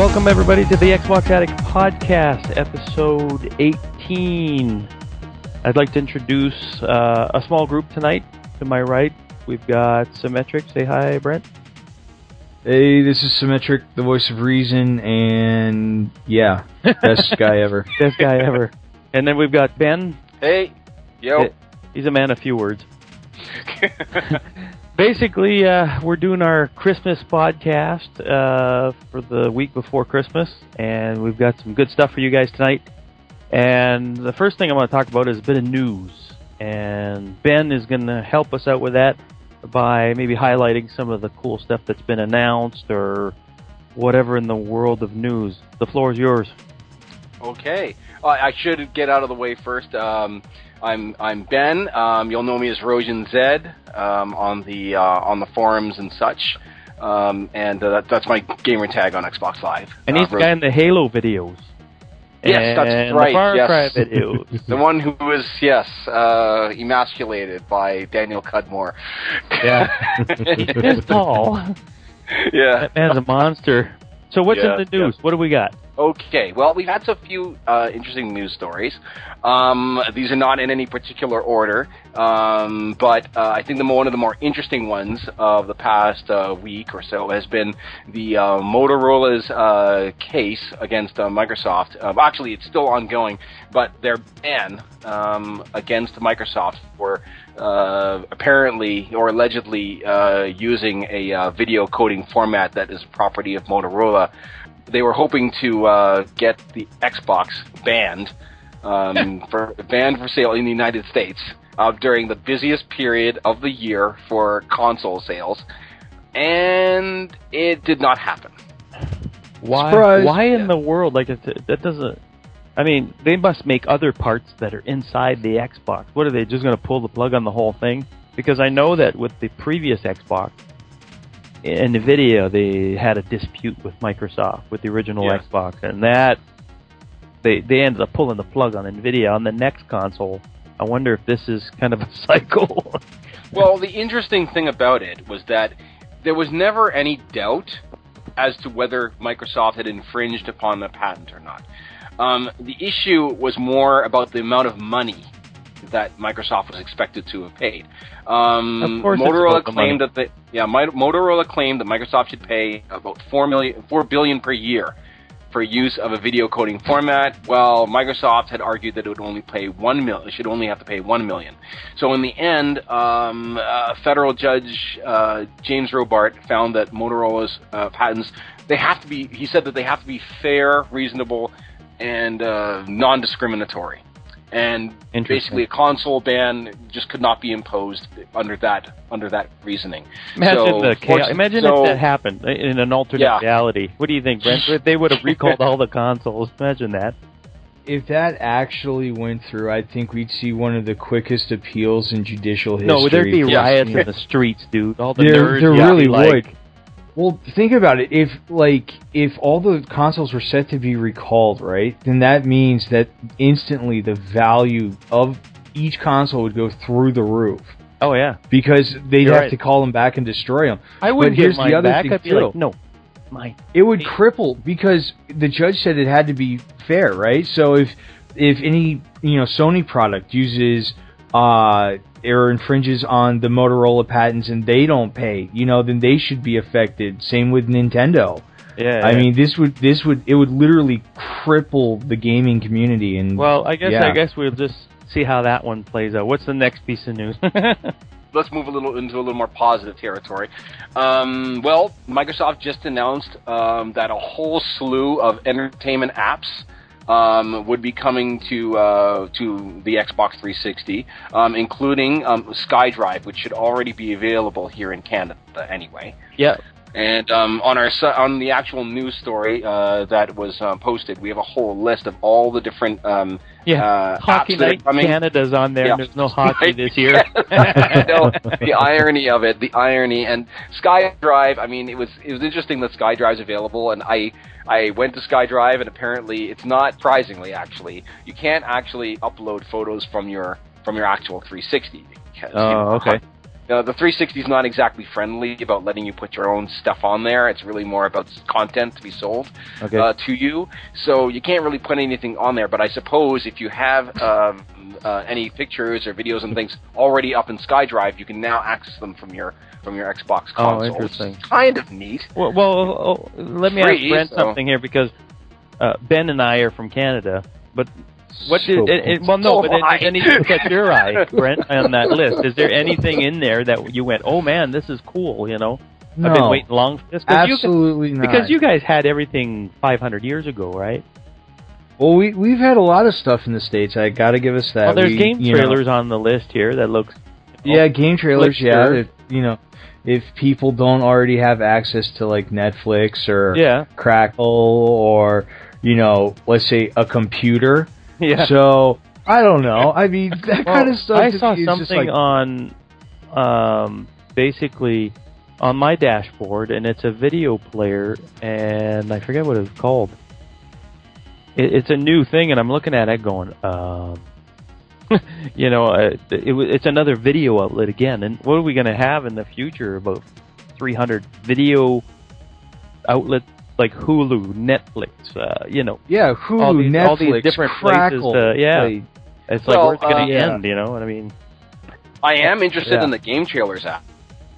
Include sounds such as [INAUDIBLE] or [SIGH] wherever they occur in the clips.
Welcome, everybody, to the Xbox Addict Podcast, episode 18. I'd like to introduce uh, a small group tonight. To my right, we've got Symmetric. Say hi, Brent. Hey, this is Symmetric, the voice of reason, and yeah, best [LAUGHS] guy ever. Best guy ever. [LAUGHS] And then we've got Ben. Hey, yo. He's a man of few words. [LAUGHS] Basically, uh, we're doing our Christmas podcast uh, for the week before Christmas, and we've got some good stuff for you guys tonight. And the first thing I want to talk about is a bit of news. And Ben is going to help us out with that by maybe highlighting some of the cool stuff that's been announced or whatever in the world of news. The floor is yours. Okay. Uh, I should get out of the way first. Um, I'm I'm Ben. Um, you'll know me as Rojan Zed um, on the uh, on the forums and such. Um, and uh, that, that's my gamer tag on Xbox Live. And he's uh, the guy in the Halo videos. Yes, that's right, The Far yes. Cry [LAUGHS] videos. the one who was yes uh, emasculated by Daniel Cudmore. yeah. [LAUGHS] he is tall. yeah. That man's a monster. So what's Yeah, in the news? What do we got? Okay, well, we've had a few uh, interesting news stories. Um, these are not in any particular order, um, but uh, I think the one of the more interesting ones of the past uh, week or so has been the uh, Motorola's uh, case against uh, Microsoft. Uh, actually, it's still ongoing, but their ban um, against Microsoft for uh, apparently or allegedly uh, using a uh, video coding format that is property of Motorola they were hoping to uh, get the Xbox banned um, [LAUGHS] for banned for sale in the United States uh, during the busiest period of the year for console sales, and it did not happen. Why? Surprise. Why in Yeah. the world? Like it, that doesn't. I mean, they must make other parts that are inside the Xbox. What are they just going to pull the plug on the whole thing? Because I know that with the previous Xbox, in Nvidia, they had a dispute with Microsoft with the original Yeah. Xbox, and that they they ended up pulling the plug on Nvidia on the next console. I wonder if this is kind of a [LAUGHS] cycle. Well, the interesting thing about it was that there was never any doubt as to whether Microsoft had infringed upon the patent or not. Um, the issue was more about the amount of money that Microsoft was expected to have paid. Um, Of course it's Motorola the claimed that they, yeah, Mi- Motorola claimed that Microsoft should pay about four million, four billion per year for use of a video coding format, while Microsoft had argued that it would only pay one mil. It should only have to pay one million. So in the end, um, uh, federal judge uh, James Robart found that Motorola's uh, patents they have to be. He said that they have to be fair, reasonable, and uh, non-discriminatory. And basically, a console ban just could not be imposed under that under that reasoning. Imagine So, the chaos. Imagine so- if that happened in an alternate Yeah. reality. What do you think, Brent? [LAUGHS] They would have recalled all the consoles. Imagine that. If that actually went through, I think we'd see one of the quickest appeals in judicial history. No, there'd be riots in the streets, dude. All the There, nerds. there would really like, would. Well, think about it. If like if all the consoles were set to be recalled, right? Then that means that instantly the value of each console would go through the roof Oh yeah, because they'd You're have right. to call them back and destroy them. I wouldn't here's give the other back. thing, I'd be too. like, no, mine. It would cripple because the judge said it had to be fair, right? So if if any you know Sony product uses uh or infringes on the Motorola patents and they don't pay, you know, then they should be affected. Same with Nintendo. Yeah. I yeah. mean, this would this would it would literally cripple the gaming community and well, I guess yeah. I guess we'll just see how that one plays out. What's the next piece of news? [LAUGHS] let's move a little into a little more positive territory. Um, well, Microsoft just announced um, that a whole slew of entertainment apps um, would be coming to uh, to the Xbox 360, um, including um, SkyDrive, which should already be available here in Canada anyway. yeah. And um, on our on the actual news story uh, that was uh, posted, we have a whole list of all the different um, Yeah. uh, Hockey apps that are Night. Canada's on there. Yeah. and There's no hockey [LAUGHS] this year. Know [LAUGHS] the irony of it, the irony, and SkyDrive. I mean, it was it was interesting that SkyDrive's available, and I I went to SkyDrive, and apparently it's not surprisingly actually you can't actually upload photos from your from your actual 360. Because, you Oh, know, okay. Know, the 360 is not exactly friendly about letting you put your own stuff on there. It's really more about content to be sold Okay. uh, to you. So you can't really put anything on there. But I suppose if you have um, uh, any pictures or videos and things already up in SkyDrive, you can now access them from your from your Xbox console. Oh, console. interesting. It's kind of neat. Well, well oh, let me Free, ask Brent so- something here because uh, Ben and I are from Canada, but what So did? It, it, well, no, [LAUGHS] So but it, am I. it needs catch your eye, Brent, on that list. Is there anything in there that you went, "Oh man, this is cool"? You know, No, I've been waiting long for this 'Cause you- absolutely not. because you guys had everything 500 years ago, right? well, we we've had a lot of stuff in the states. I got to give us that. well, there's We- game you know- trailers on the list here that looks. Yeah, game trailers. Yeah, if, you know, if people don't already have access to like Netflix or Yeah, Crackle or you know, let's say a computer. [LAUGHS] yeah. So I don't know. I mean, that Well, kind of stuff. I saw me is just something like, on, um, basically on my dashboard, and it's a video player, and I forget what it's called. It, it's a new thing, and I'm looking at it going, um, [LAUGHS] you know, uh, it, it's another video outlet again. And what are we going to have in the future? About 300 video outlets like Hulu, Netflix, uh, you know, yeah, Hulu, all these- Netflix, all these different places to- yeah. like, it's Well, like where's it going to uh, end? You know what I mean? I am interested Yeah. in the game trailers app.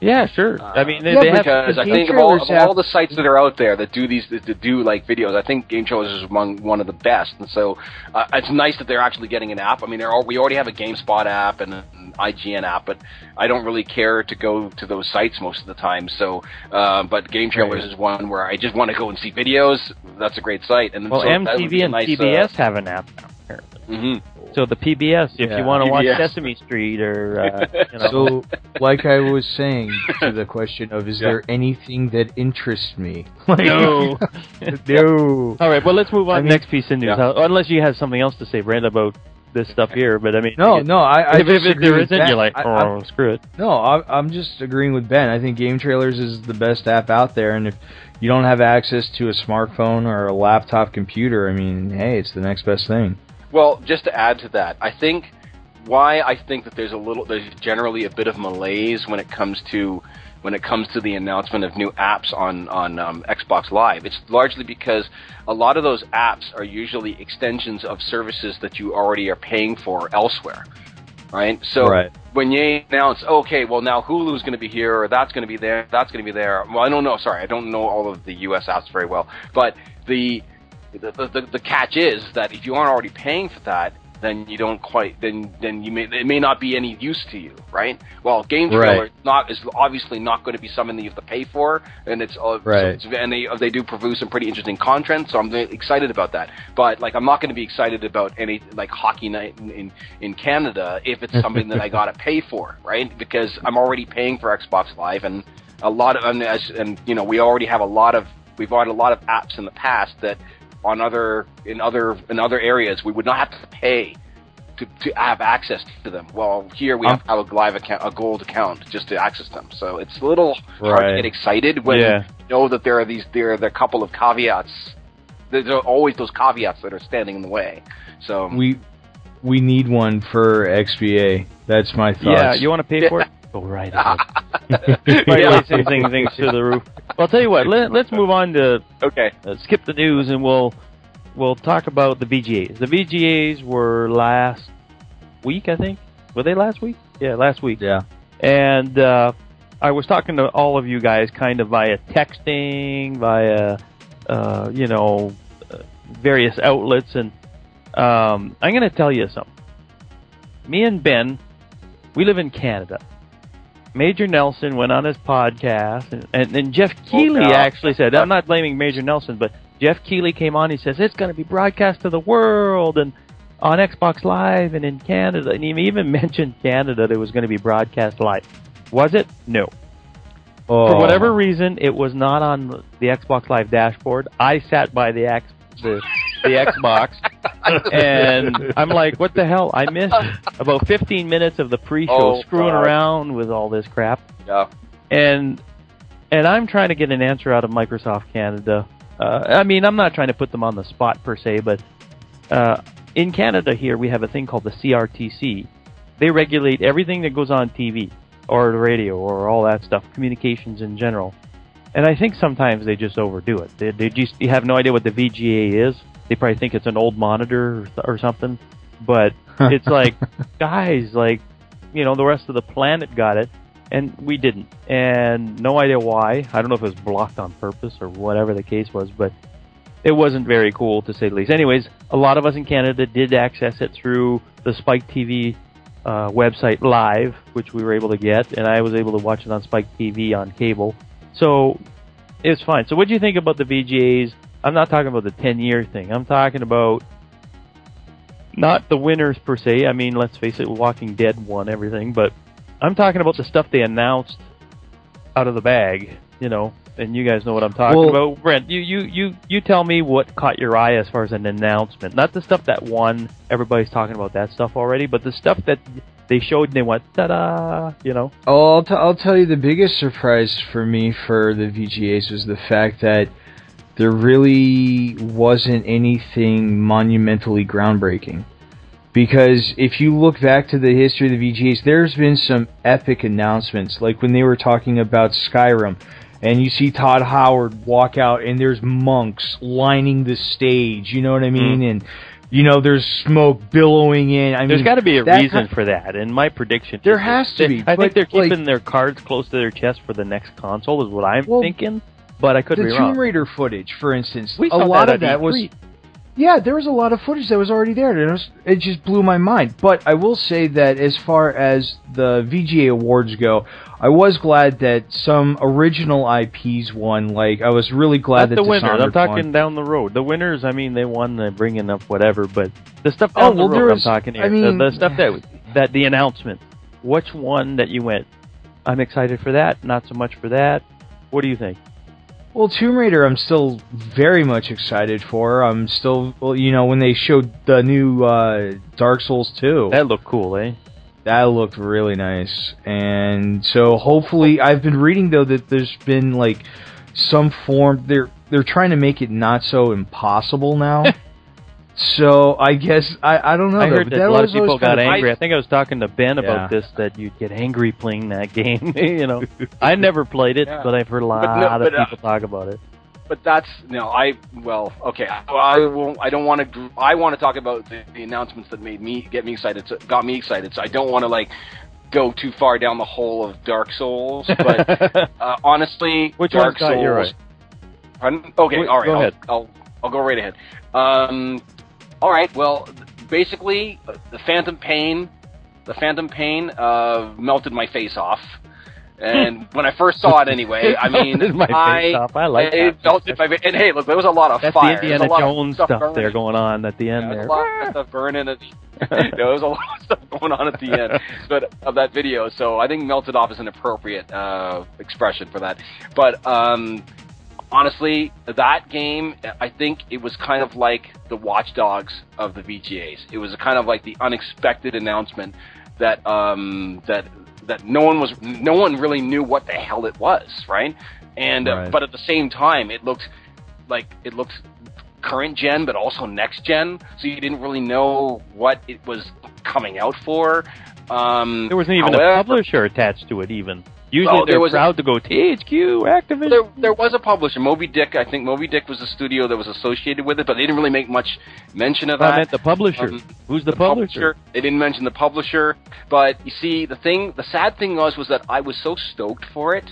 Yeah, sure. Uh, I mean, they, yeah, they have because I think of all, trailers of all the sites that are out there that do these that do like videos, I think Game Trailers is among one of the best. And so uh, it's nice that they're actually getting an app. I mean, there are, we already have a GameSpot app and an IGN app, but I don't really care to go to those sites most of the time. So, uh, but Game Trailers is one where I just want to go and see videos. That's a great site. And well, so that would be MTV and nice, PBS have an app now, apparently. hmm So the PBS, if Yeah. you want to watch Sesame Street or uh, you [LAUGHS] know, So, like I was saying to the question of, is Yeah. there anything that interests me? [LAUGHS] [LAUGHS] no. no. All right, well, let's move on I mean- next piece of news. Yeah. Uh, Unless you have something else to say, Brent, about this stuff here, but I mean, No, if, no, I, I if, if disagree there with isn't, Ben. you're like, I- I- oh, screw it. No, I, I'm just agreeing with Ben. I think Game Trailers is the best app out there, and if you don't have access to a smartphone or a laptop computer, I mean, hey, it's the next best thing. Well, just to add to that, I think why I think that there's a little, there's generally a bit of malaise when it comes to when it comes to the announcement of new apps on on um, Xbox Live. It's largely because a lot of those apps are usually extensions of services that you already are paying for elsewhere, right? So Right. when you announce, okay, well now Hulu's going to be here, or that's going to be there, that's going to be there. Well, I don't know. Sorry, I don't know all of the U.S. apps very well, but the the, the, the catch is that if you aren't already paying for that, then you don't quite then then you may it may not be any use to you, right? Well, game trailer Right. not is obviously not going to be something that you have to pay for, and it's uh, so Right. it's- and they they do produce some pretty interesting content, so I'm excited about that. But like, I'm not going to be excited about any like hockey night in in, in Canada if it's something that I [LAUGHS] got to pay for, right? Because I'm already paying for Xbox Live, and a lot of and, as, and you know we already have a lot of we've had a lot of apps in the past that on other in other in other areas we would not have to pay to, to have access to them. Well, here we Um, have have a live account, a gold account, just to access them. So it's a little hard to get excited when Yeah. you know that there are these there are there are a couple of caveats. There's always those caveats that are standing in the way. So We we need one for XBA. That's my thoughts. Yeah, you want to pay for it? Go right [LAUGHS] ahead. Yeah. Right, raising things, things to the roof. Well, I'll tell you what. Let, let's move on to okay, uh, skip the news and we'll we'll talk about the VGAs. The VGAs were last week, I think. Were they last week? Yeah, last week. Yeah. And uh, I was talking to all of you guys kind of via texting, via uh, you know uh, various outlets, and um, I'm going to tell you something. Me and Ben, we live in Canada. Major Nelson went on his podcast, and, and, and Geoff Keighley no. actually said, I'm not blaming Major Nelson, but Geoff Keighley came on. He says it's going to be broadcast to the world and on Xbox Live and in Canada. And he even [LAUGHS] mentioned Canada that it was going to be broadcast live. Was it? No. Oh. For whatever oh. reason, it was not on the Xbox Live dashboard. I sat by the X, the, the Xbox, [LAUGHS] and I'm like, what the hell? I missed about 15 minutes of the pre-show Oh, screwing God. around with all this crap yeah, and and I'm trying to get an answer out of Microsoft Canada. Uh, I mean, I'm not trying to put them on the spot per se, but uh, in Canada here we have a thing called the CRTC. They regulate everything that goes on TV. or the radio or all that stuff, communications in general. And I think sometimes they just overdo it. They, they just you have no idea what the VGA is. They probably think it's an old monitor or, or something. But [LAUGHS] it's like, guys, like, you know, the rest of the planet got it, and we didn't. And no idea why. I don't know if it was blocked on purpose or whatever the case was, but it wasn't very cool to say the least. Anyways, a lot of us in Canada did access it through the Spike TV uh, website live, which we were able to get, and I was able to watch it on Spike TV on cable. So it's fine. So what do you think about the VGAs? I'm not talking about the 10 year thing. I'm talking about not the winners per se. I mean, let's face it, Walking Dead won everything, but I'm talking about the stuff they announced out of the bag, you know, and you guys know what I'm talking well, about. Brent, you, you, you, you tell me what caught your eye as far as an announcement. Not the stuff that won. Everybody's talking about that stuff already, but the stuff that they showed and they went, ta-da, you know. Oh, I'll, t- I'll tell you the biggest surprise for me for the VGAs was the fact that there really wasn't anything monumentally groundbreaking. Because if you look back to the history of the VGAs, there's been some epic announcements, like when they were talking about Skyrim, and you see Todd Howard walk out, and there's monks lining the stage. You know what I mean? Mm. And you know, there's smoke billowing in. I mean, there's got to be a reason for that. And my prediction, there has to be. I think they're keeping like, their cards close to their chest for the next console, is what I'm well, thinking but I could the be Tomb. Raider footage, for instance, we a lot of that was. Yeah, there was a lot of footage that was already there, and it, was, it just blew my mind. But I will say that as far as the VGA awards go, I was glad that some original IPs won. Like I was really glad Not that the winners. I'm talking won. down the road. The winners, I mean, they won. They're bringing up whatever, but the stuff down oh, well, the road. Was, I'm talking here. I mean, the, the stuff that that the announcement. Which one that you went? I'm excited for that. Not so much for that. What do you think? Well, Tomb Raider, I'm still very much excited for. I'm still, well, you know, when they showed the new uh, Dark Souls 2. That looked cool, eh? That looked really nice. And so hopefully, I've been reading though that there's been like some form. They're they're trying to make it not so impossible now. [LAUGHS] So I guess I I don't know. I though, heard that, that a lot of people got angry. I, I think I was talking to Ben about this that you'd get angry playing that [LAUGHS] game. [LAUGHS] you know, I never played it, yeah. but I've heard a lot no, of uh, people uh, talk about it. But that's no, I well, okay. I, I won't. I don't want to. I want to talk about the, the announcements that made me get me excited. So, got me excited. So I don't want to like go too far down the hole of Dark Souls. [LAUGHS] But uh, honestly, which Dark Souls. You're right. Pardon? Okay, Wait, all right. Go I'll, ahead. I'll, I'll go right ahead. Um, all right. Well, basically, the Phantom Pain, the Phantom Pain, uh, melted my face off. And [LAUGHS] when I first saw it, anyway, I mean, my I, face off. I like it. That. Melted my face. And hey, look, there was a lot of That's fire. the Indiana Jones stuff, stuff there going on at the end yeah, there. a lot of stuff burning. At the, [LAUGHS] there was a lot of stuff going on at the end, [LAUGHS] but of that video. So I think melted off is an appropriate uh, expression for that. But um, honestly, that game, I think it was kind of like the Watch Dogs of the VGAs. It was kind of like the unexpected announcement that um, that that no one was, no one really knew what the hell it was, right? And uh, right. Uh, but at the same time, it looked like it looked current gen, but also next gen. So you didn't really know what it was coming out for. Um, there wasn't even however, a publisher attached to it, even. Usually oh, they're was proud a, to go THQ, Activision. There, there was a publisher, Moby Dick. I think Moby Dick was a studio that was associated with it, but they didn't really make much mention of that. I meant the publisher. Um, Who's the, the publisher? publisher? They didn't mention the publisher, but you see, the thing, the sad thing was, was that I was so stoked for it,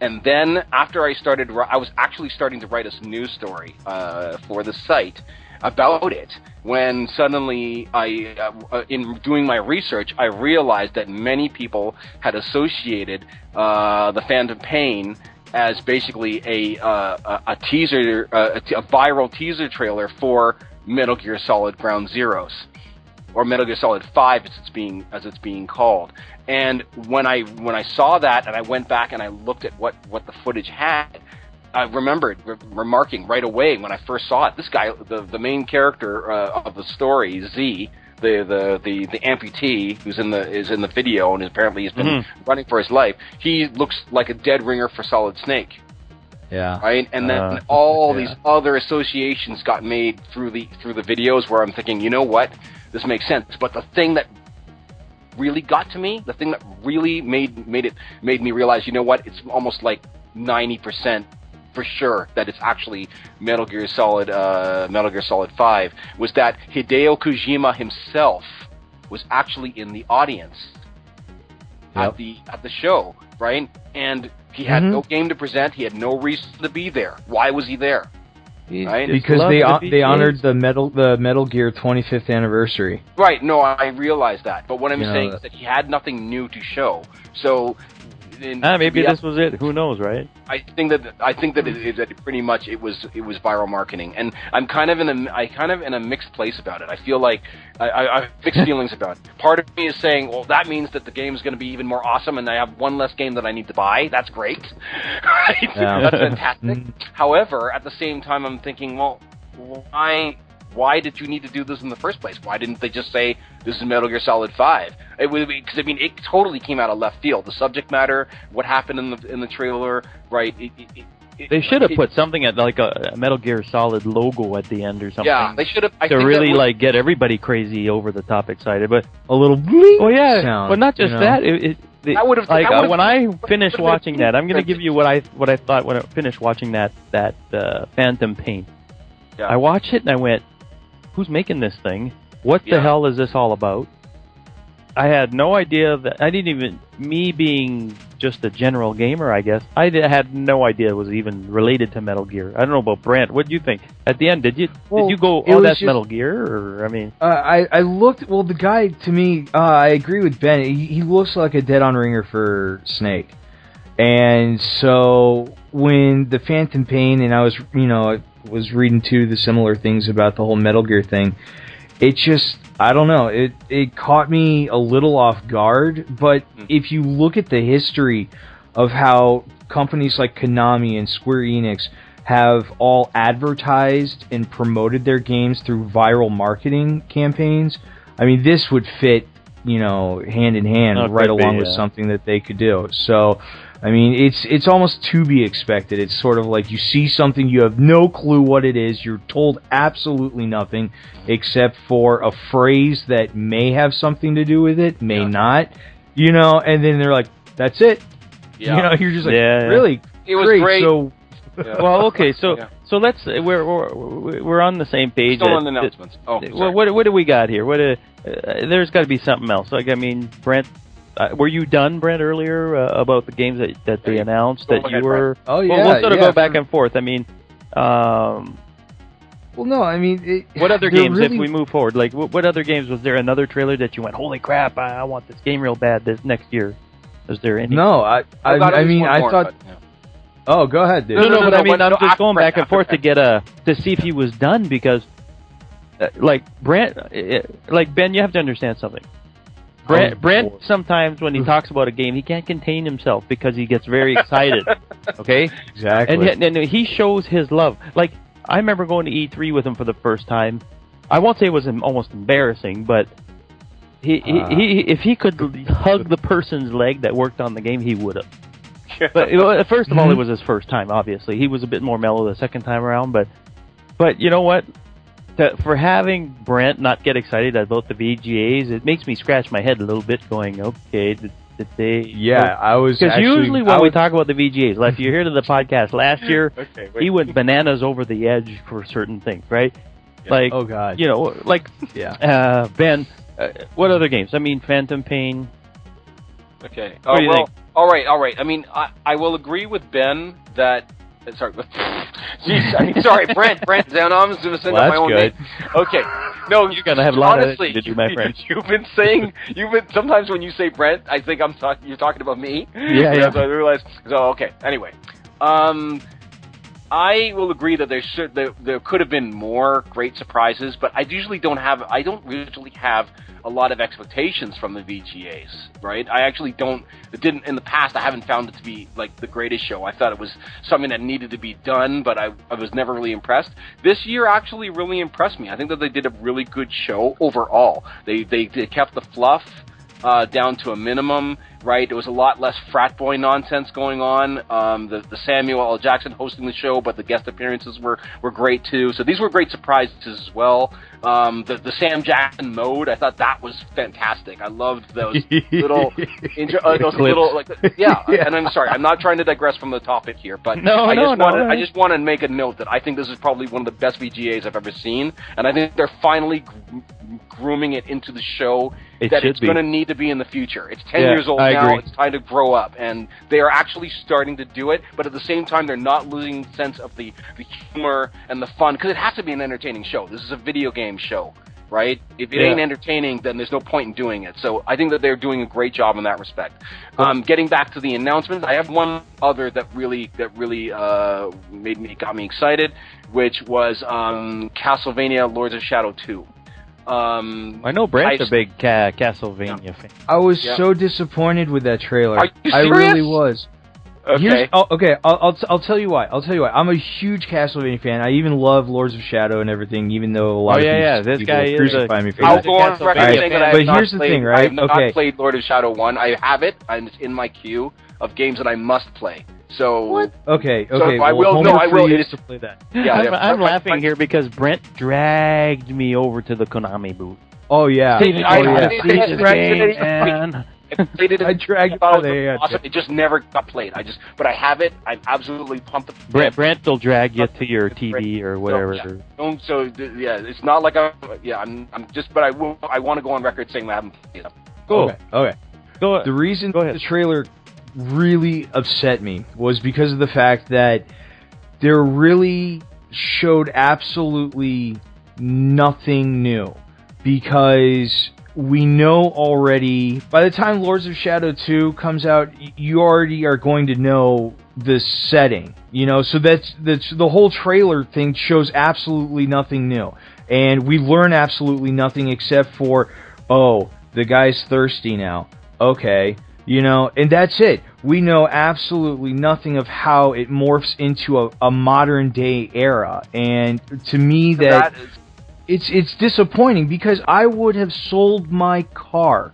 and then after I started, I was actually starting to write a news story uh, for the site about it when suddenly I, uh, uh, in doing my research, I realized that many people had associated uh, the Phantom Pain as basically a uh, a, teaser, uh, a, a viral teaser trailer for Metal Gear Solid Ground Zeroes, or Metal Gear Solid Five, as it's being as it's being called. And when I when I saw that, and I went back and I looked at what what the footage had, I remembered re- remarking right away when I first saw it. This guy, the the main character uh, of the story, Z, the, the the the amputee who's in the is in the video and apparently he's been mm-hmm. running for his life. He looks like a dead ringer for Solid Snake. Yeah. Right. And then uh, all yeah. these other associations got made through the through the videos where I'm thinking, you know what, this makes sense. But the thing that really got to me, the thing that really made made it made me realize, you know what, it's almost like ninety percent for sure that it's actually Metal Gear Solid uh, Metal Gear Solid Five was that Hideo Kojima himself was actually in the audience Yep. at the at the show, right? And he had Mhm. no game to present. He had no reason to be there. Why was he there? Right? because they the they honored the metal the Metal Gear 25th anniversary. Right. No, I realize that. But what I'm You know, saying that- is that he had nothing new to show. So. In- Ah, maybe yeah, this was it. Who knows, right? I think that I think that it, it, that pretty much it was it was viral marketing, and I'm kind of in a I kind of in a mixed place about it. I feel like I, I, I have mixed [LAUGHS] feelings about it. Part of me is saying, well, that means that the game is going to be even more awesome, and I have one less game that I need to buy. That's great, [LAUGHS] right? Yeah. That's fantastic. [LAUGHS] Mhm. However, at the same time, I'm thinking, well, why? Why did you need to do this in the first place? Why didn't they just say this is Metal Gear Solid Five? It would because I mean it totally came out of left field. The subject matter, what happened in the in the trailer, right? It, it, it, it- They should have put something at like a, a Metal Gear Solid logo at the end or something. Yeah, they should have. I to think really would- like get everybody crazy over the top excited, but A little bleep oh yeah, sound, but not just you know? that. It, it, it That would've- like that uh, when I would've finished watching that, I'm going to give you what I what I thought when I finished watching that that uh, Phantom Pain. Yeah. I watched it and I went, "Who's making this thing? What the hell is this all about?" I had no idea that I didn't even me being just a general gamer, I guess. I did, had no idea it was even related to Metal Gear. I don't know about Brent. What do you think? At the end, did you Well, did you go, "Oh, that's just- Metal Gear"? Or I mean, Uh, I I looked. Well, the guy to me, uh, I agree with Ben. He, he looks like a dead on ringer for Snake, and so when the Phantom Pain and I was, you know, was reading too the similar things about the whole Metal Gear thing. It just, I don't know. It it caught me a little off guard. But Mm. if you look at the history of how companies like Konami and Square Enix have all advertised and promoted their games through viral marketing campaigns. I mean, this would fit, you know, hand in hand, Oh, right could be, along with something that they could do. So, I mean, it's it's almost to be expected. It's sort of like you see something, you have no clue what it is. You're told absolutely nothing except for a phrase that may have something to do with it, may Yeah. not. You know, and then they're like, "That's it." Yeah. You know, you're just like, Yeah, yeah. "Really? it was great." great. So, Yeah. [LAUGHS] well, okay, so Yeah. so let's we're we're we're on the same page. Still that- on the announcements. Oh, sorry. what, what what do we got here? What uh, uh, there's got to be something else. Like I mean, Brent, uh, were you done, Brent, earlier uh, about the games that that they announced that ahead, you were? oh yeah, well, we'll sort of yeah, go back and forth. I mean, um, Well, no, I mean, it, what other [LAUGHS] games really- if we move forward? Like what, what other games was there? Another trailer that you went, holy crap! I, I want this game real bad this next year. Is there any? No, I, I, I've got at I least mean, I more, thought. but, yeah. Oh, go ahead, dude. No, no, No, no, but I mean, I'm just going back and forth to get a to see if he was done because, uh, like Brent, uh, like Ben, you have to understand something. Brent, Oh, Brent sometimes when he [LAUGHS] talks about a game, he can't contain himself because he gets very excited. [LAUGHS] okay, exactly. and, he- and he shows his love. Like I remember going to E3 with him for the first time. I won't say it was almost embarrassing, but he, Uh. he, he if he could hug the person's leg that worked on the game, he would have. But you know, first of all, it Mhm. was his first time. Obviously, he was a bit more mellow the second time around. But, but you know what? To, for having Brent not get excited at both the VGAs, it makes me scratch my head a little bit. Going, okay, did, did they? yeah, I was Because usually I when we talk about the VGAs, like if you're here to the podcast last year, [LAUGHS] Okay, he went bananas over the edge for certain things, right? Yeah. Like, oh god, you know, like yeah. [LAUGHS] uh, Ben. Uh, what other games? I mean, Phantom Pain. Okay. What Oh, do you well, think? all right, all right. I mean, I, I will agree with Ben that. [LAUGHS] Sorry, jeez. I mean, sorry, Brent. Brent. Now I'm just gonna send Well, out my own good. name. Okay. No, [LAUGHS] You're gonna have a lot of honestly, editing to do, my [LAUGHS] friend. You've been saying you've been sometimes when you say Brent, I think I'm talking. You're talking about me. Yeah, yeah. So I realize. So okay. Anyway, um, I will agree that there should there, there could have been more great surprises, but I usually don't have I don't usually have a lot of expectations from the VGAs, right? I actually don't. It didn't in the past. I haven't found it to be like the greatest show. I thought it was something that needed to be done, but I I was never really impressed. This year actually really impressed me. I think that they did a really good show overall. They they, they kept the fluff uh, down to a minimum. Right? There was a lot less frat boy nonsense going on. Um, the, the Samuel L. Jackson hosting the show, but the guest appearances were, were great too. So these were great surprises as well. Um, the, the Sam Jackson mode, I thought that was fantastic. I loved those [LAUGHS] little, intro, uh, those little, like, [LAUGHS] yeah, yeah. And I'm sorry, I'm not trying to digress from the topic here, but no, I no, just no, wanted, no. I just want to make a note that I think this is probably one of the best VGAs I've ever seen, and I think they're finally gr- grooming it into the show It that it's going to need to be in the future. It's 10 Yeah, years old I now. Agree. It's time to grow up, and they are actually starting to do it. But at the same time, they're not losing sense of the the humor and the fun because it has to be an entertaining show. This is a video game show, right? If it Yeah. ain't entertaining, then there's no point in doing it. So I think that they're doing a great job in that respect. Um, getting back to the announcements, I have one other that really that really uh, made me got me excited, which was um, Castlevania: Lords of Shadow 2. Um, I know Brent's I- a big ca- Castlevania fan. I was Yeah. so disappointed with that trailer. Are you I really was. okay. Here's, oh, okay, I'll, I'll, t- I'll tell you why. I'll tell you why. I'm a huge Castlevania fan. I even love Lords of Shadow and everything, even though a lot Oh, of yeah, people, yeah, this people guy is a- me for I'll that. go on Castlevania record fan. that I have But not here's the played, thing, I right? have not played Lord of Shadow 1. I have it, and it's in my queue of games that I must play. So, Okay, okay. So I well, will- no, I will. you It's- to play that. Yeah, I'm, yeah. I'm My- laughing my- here because Brent dragged me over to the Konami booth. Oh yeah. Steven, oh I- yeah. I- Please, I- I- I- man. I played it. [LAUGHS] I dragged I thought by it the was awesome. It just never got played. I just, but I have it. I'm absolutely pumped. Brent, Brent will drag you to your TV or whatever. yeah. Don't- So yeah, it's not like I'm. Yeah, I'm. I'm just. But I will. I want to go on record saying that I haven't played it. Cool. Okay. Okay. Go The reason Go ahead. the trailer really upset me was because of the fact that there really showed absolutely nothing new. Because we know already, by the time Lords of Shadow 2 comes out, you already are going to know the setting. You know, so that's, that's the whole trailer thing shows absolutely nothing new. And we learn absolutely nothing except for, oh, the guy's thirsty now. Okay. You know, and that's it. We know absolutely nothing of how it morphs into a, a modern day era. And to me, that, that is it's it's disappointing because I would have sold my car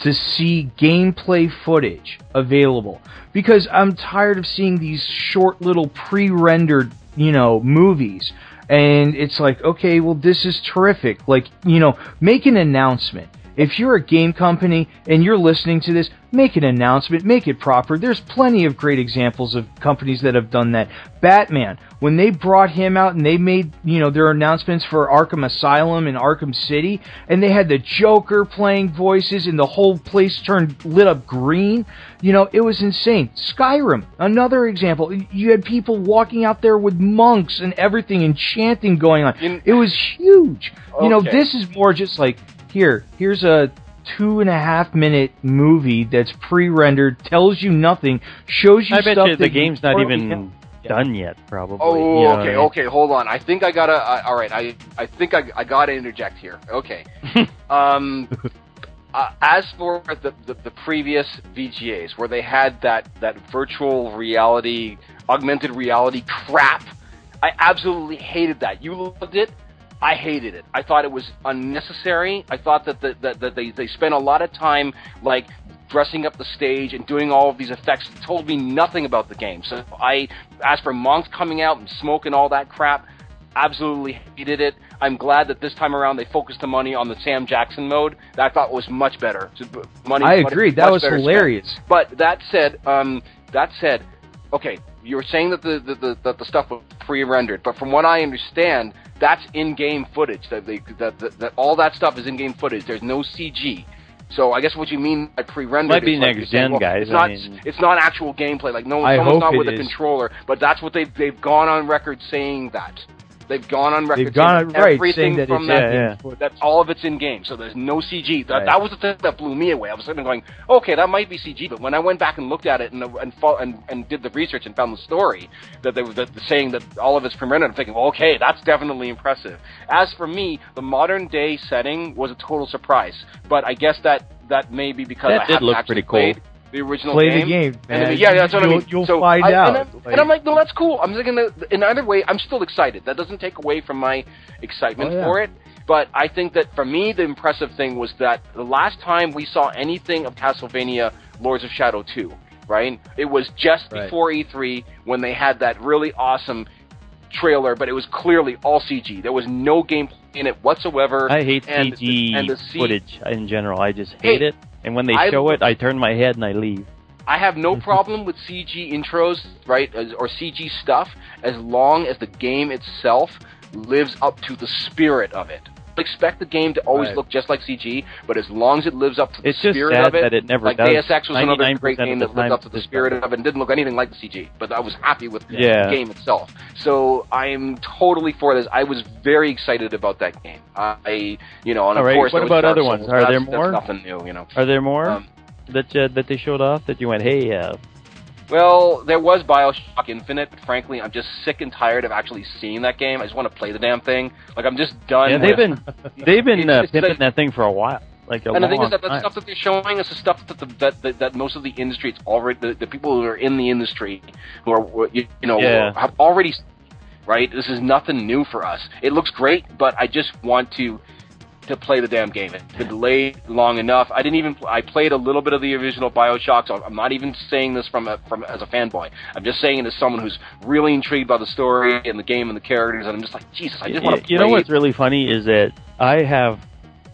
to see gameplay footage available because I'm tired of seeing these short little pre-rendered, you know, movies. And it's like, okay, well this is terrific. Like, you know, make an announcement. If you're a game company and you're listening to this, make an announcement, make it proper. There's plenty of great examples of companies that have done that. Batman, when they brought him out and they made, you know, their announcements for Arkham Asylum and Arkham City, and they had the Joker playing voices and the whole place turned lit up green, you know, it was insane. Skyrim, another example. You had people walking out there with monks and everything and chanting going on. In- It was huge. You know, this is more just like here, here's a two and a half minute movie that's pre-rendered, tells you nothing, shows you I bet stuff you the game's not even have. done yet, probably. Oh, you know what I okay, mean? okay. Hold on. I think I gotta. Uh, all right, I I think I I gotta interject here. Okay. [LAUGHS] um, uh, as for the, the the previous VGAs, where they had that that virtual reality, augmented reality crap, I absolutely hated that. You loved it. I hated it. I thought it was unnecessary. I thought that the, that, that they they spent a lot of time like dressing up the stage and doing all of these effects that told me nothing about the game. So I, as for monks coming out and smoke and all that crap, absolutely hated it. I'm glad that this time around they focused the money on the Sam Jackson mode. That I thought was much better. Money, I agree. That was better spent. hilarious. But that said, um, that said, okay, you were saying that the, the, the that the stuff was pre-rendered, but from what I understand, that's in-game footage. That they that, that, that all that stuff is in-game footage. There's no CG. So I guess what you mean by pre-rendered Might be is like next saying, gen, well, guys, It's I not mean- it's not actual gameplay. Like no I someone's not with a is. controller, but that's what they've they've gone on record saying that. They've gone on record They've gone saying on that right everything saying that from it's that Yeah, yeah. that all of it's in game, so there's no CG. That, Right. that was the thing that blew me away. I was sitting going, okay, that might be CG, but when I went back and looked at it and uh, and and, and did the research and found the story that they were that, saying that all of it's pre-rendered, I'm thinking, well, okay, that's definitely impressive. As for me, the modern day setting was a total surprise, but I guess that that may be because That I did look pretty cool. played the original Play game. the game, And I man. mean, yeah, that's what I You'll- mean. you'll so find I, out. And I'm, Like- and I'm like, no, that's cool. I'm thinking that in either way, I'm still excited. That doesn't take away from my excitement Oh, yeah. for it. But I think that for me, the impressive thing was that the last time we saw anything of Castlevania Lords of Shadow 2, right? It was just Right. before E3 when they had that really awesome trailer, but it was clearly all CG. There was no gameplay in it whatsoever. I hate and, CG and the C- footage in general. I just hate Hey, it. And when they I show it, I turn my head and I leave. I have no [LAUGHS] problem with CG intros, right, as, or CG stuff, as long as the game itself lives up to the spirit of it. Expect the game to always Right. look just like CG, but as long as it lives up to the It's spirit of it, that it never like does. Deus Ex was another great game that lived up to the spirit of it and didn't look anything like the CG, but I was happy with Yeah. the game itself. So I'm totally for this. I was very excited about that game. I, you know, and All of right, course, what about other ones? Are there more? Nothing new, you know. Are there more Um, that uh, that they showed off that you went, hey, uh, Well, there was Bioshock Infinite, but frankly, I'm just sick and tired of actually seeing that game. I just want to play the damn thing. Like I'm just done. yeah, they've with- been [LAUGHS] they've been uh, pimping like- that thing for a while, like a and the thing is that the stuff that they're showing is the stuff that the, that, that that most of the industry, it's already the, the people who are in the industry, who are you, you know Yeah. have already right. This is nothing new for us. It looks great, but I just want to to play the damn game. It's been delayed long enough. I didn't even. I played a little bit of the original Bioshock, so I'm not even saying this from a, from as a fanboy. I'm just saying it as someone who's really intrigued by the story and the game and the characters, and I'm just like, Jesus, I just want to. you know what's really funny is that I have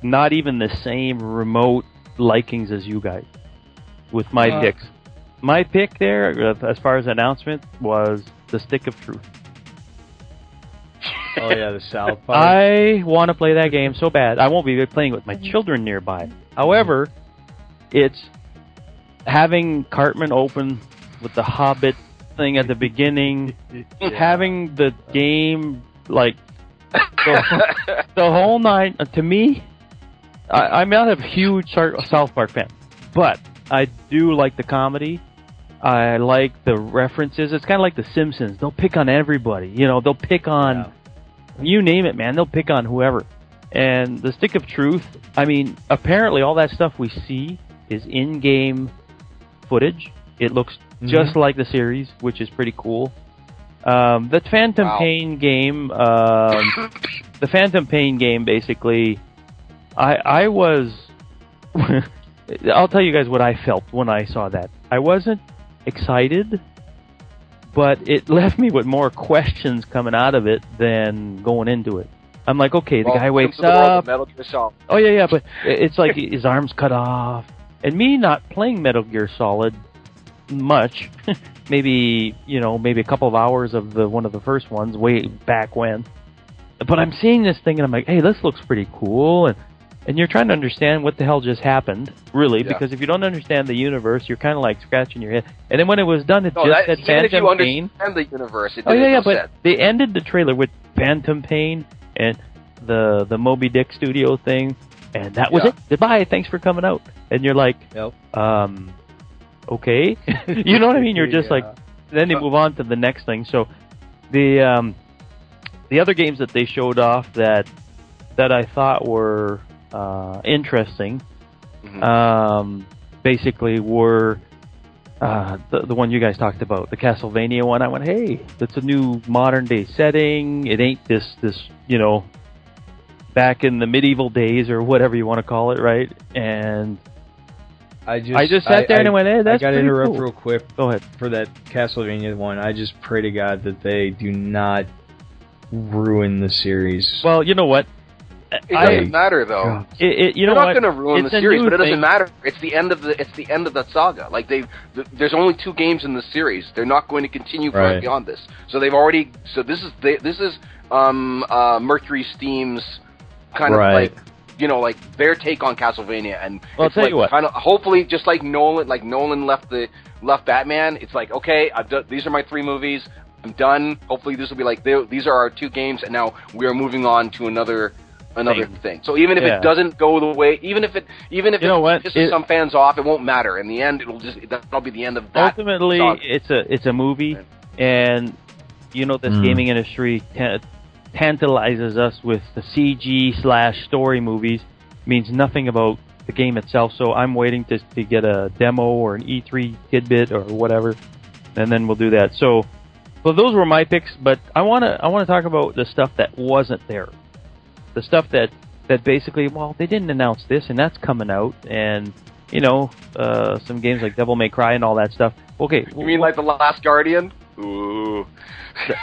not even the same remote likings as you guys with my Uh. picks. My pick there, uh, as far as announcement, was the Stick of Truth. Oh yeah, the South [LAUGHS] Park. I want to play that game so bad. I won't be playing with my children nearby. However, it's having Cartman open with the Hobbit thing at the beginning, [LAUGHS] having the game like the, [LAUGHS] the whole night. uh, To me, I, I'm not a huge South Park fan, but I do like the comedy. I like the references. It's kind of like The Simpsons. They'll pick on everybody. You know, they'll pick on Yeah. You name it, man. They'll pick on whoever. And the stick of truth, I mean, apparently all that stuff we see is in-game footage. It looks just like the series, which is pretty cool. Um, the Phantom Wow. Pain game, um, [COUGHS] the Phantom Pain game, basically, I I was. [LAUGHS] I'll tell you guys what I felt when I saw that. I wasn't excited, but it [LAUGHS] left me with more questions coming out of it than going into it. I'm like, okay, the Well, guy wakes the up. Metal Gear Solid. Oh yeah, yeah, but [LAUGHS] it's like his arms cut off, and me not playing Metal Gear Solid much, [LAUGHS] maybe you know, maybe a couple of hours of the one of the first ones way back when. But I'm seeing this thing and I'm like, hey, this looks pretty cool, and and you're trying to understand what the hell just happened, really, Yeah. because if you don't understand the universe, you're kind of like scratching your head. And then when it was done, it No, just that, said if Phantom Pain. understand the universe, it Oh yeah, yeah, but sense. they ended the trailer with Phantom Pain and the the Moby Dick studio thing, and that was Yeah. it. Goodbye, thanks for coming out. And you're like, Yep. um, okay, [LAUGHS] you know what I mean? You're just like, then they move on to the next thing. So the um, the other games that they showed off that that I thought were uh, interesting, Mhm. um, basically were uh, the the one you guys talked about, the Castlevania one. I went, hey, that's a new modern day setting. It ain't this this you know back in the medieval days or whatever you want to call it, right? And I just I just sat there and I went, hey, that's I got to interrupt cool. real quick Go ahead. for that Castlevania one. I just pray to God that they do not ruin the series. Well, you know what? It doesn't matter though. It, it, you They're know not going to ruin It's the series, but it doesn't thing. matter. It's the end of the it's the end of that saga. Like they, th- there's only two games in the series. They're not going to continue Right. beyond this. So they've already. So this is they, this is um uh Mercury Steam's kind Right. of like you know like their take on Castlevania, and Well, I'll it's tell like you what. kind of hopefully just like Nolan, like Nolan left the left Batman. It's like okay, I've done, these are my three movies. I'm done. Hopefully this will be like these are our two games, and now we are moving on to another another Thing. thing. So even if Yeah. it doesn't go the way, even if it even if You it know what? pisses It- some fans off, it won't matter. In the end, it'll just that'll be the end of that. Ultimately, saga. it's a it's a movie, and you know this Mm. gaming industry ta- tantalizes us with the CG slash story movies. Means nothing about the game itself. So I'm waiting to to get a demo or an E3 tidbit or whatever, and then we'll do that. So, so those were my picks. But I wanna I wanna talk about the stuff that wasn't there, the stuff that that basically well they didn't announce this and that's coming out and you know, uh, some games like Devil May Cry and all that stuff. Okay, You mean like The Last Guardian? Ooh.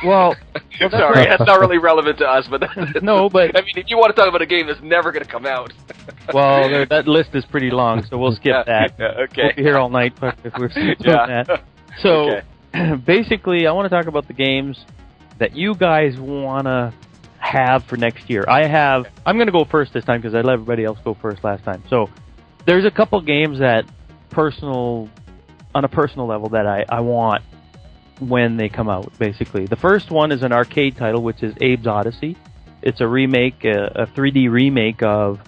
well, [LAUGHS] well, Sorry, that's not really relevant to us, but that's, No, but- I mean, if you want to talk about a game that's never going to come out, [LAUGHS] well, that list is pretty long, so we'll skip Yeah, that. yeah, We'll okay. be here all night if we're doing Yeah. that. [LAUGHS] So, Okay. [CLEARS THROAT] basically, I want to talk about the games that you guys want to have for next year. I have. I'm going to go first this time because I let everybody else go first last time. So, there's a couple games that personal, on a personal level, that I I want when they come out. Basically, the first one is an arcade title, which is Abe's Oddysee. It's a remake, a, a 3D remake of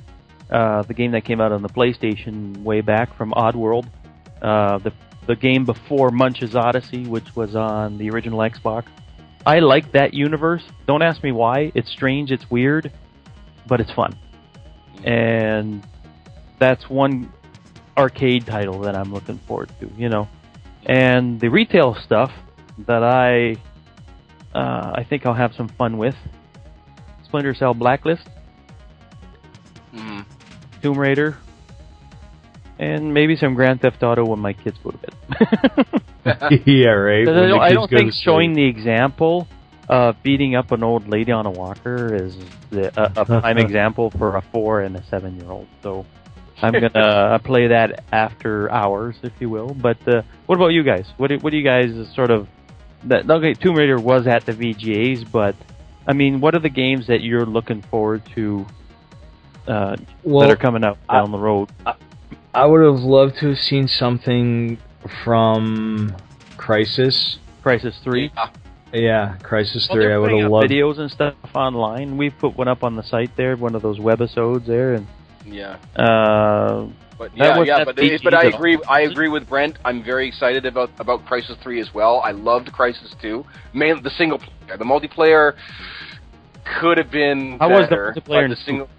uh, the game that came out on the PlayStation way back from Oddworld. Uh, the the game before Munch's Oddysee, which was on the original Xbox. I like that universe. Don't ask me why. It's strange, it's weird, but it's fun. And that's one arcade title that I'm looking forward to, you know. And the retail stuff that I uh, I think I'll have some fun with. Splinter Cell Blacklist, Mhm. Tomb Raider, and maybe some Grand Theft Auto when my kids go to bed. [LAUGHS] [LAUGHS] yeah, right. When I don't, I don't think showing the example of beating up an old lady on a walker is the, a, a [LAUGHS] prime example for a four and a seven year old. So I'm gonna uh, [LAUGHS] play that after hours, if you will. But uh, what about you guys? What do, what do you guys sort of that? Okay, Tomb Raider was at the VGAs, but I mean, what are the games that you're looking forward to uh, well, that are coming out I- down the road? I would have loved to have seen something from Crysis. Crysis Three. Yeah. Yeah, Crysis Well, Three. I would have loved. videos and stuff online. We put one up on the site there, one of those webisodes there, and Yeah. uh, But yeah, yeah, but PG but I agree. I agree with Brent. I'm very excited about about Crysis Three as well. I loved Crysis Two. Mainly the single player. The multiplayer could have been How was the multiplayer in the two? single.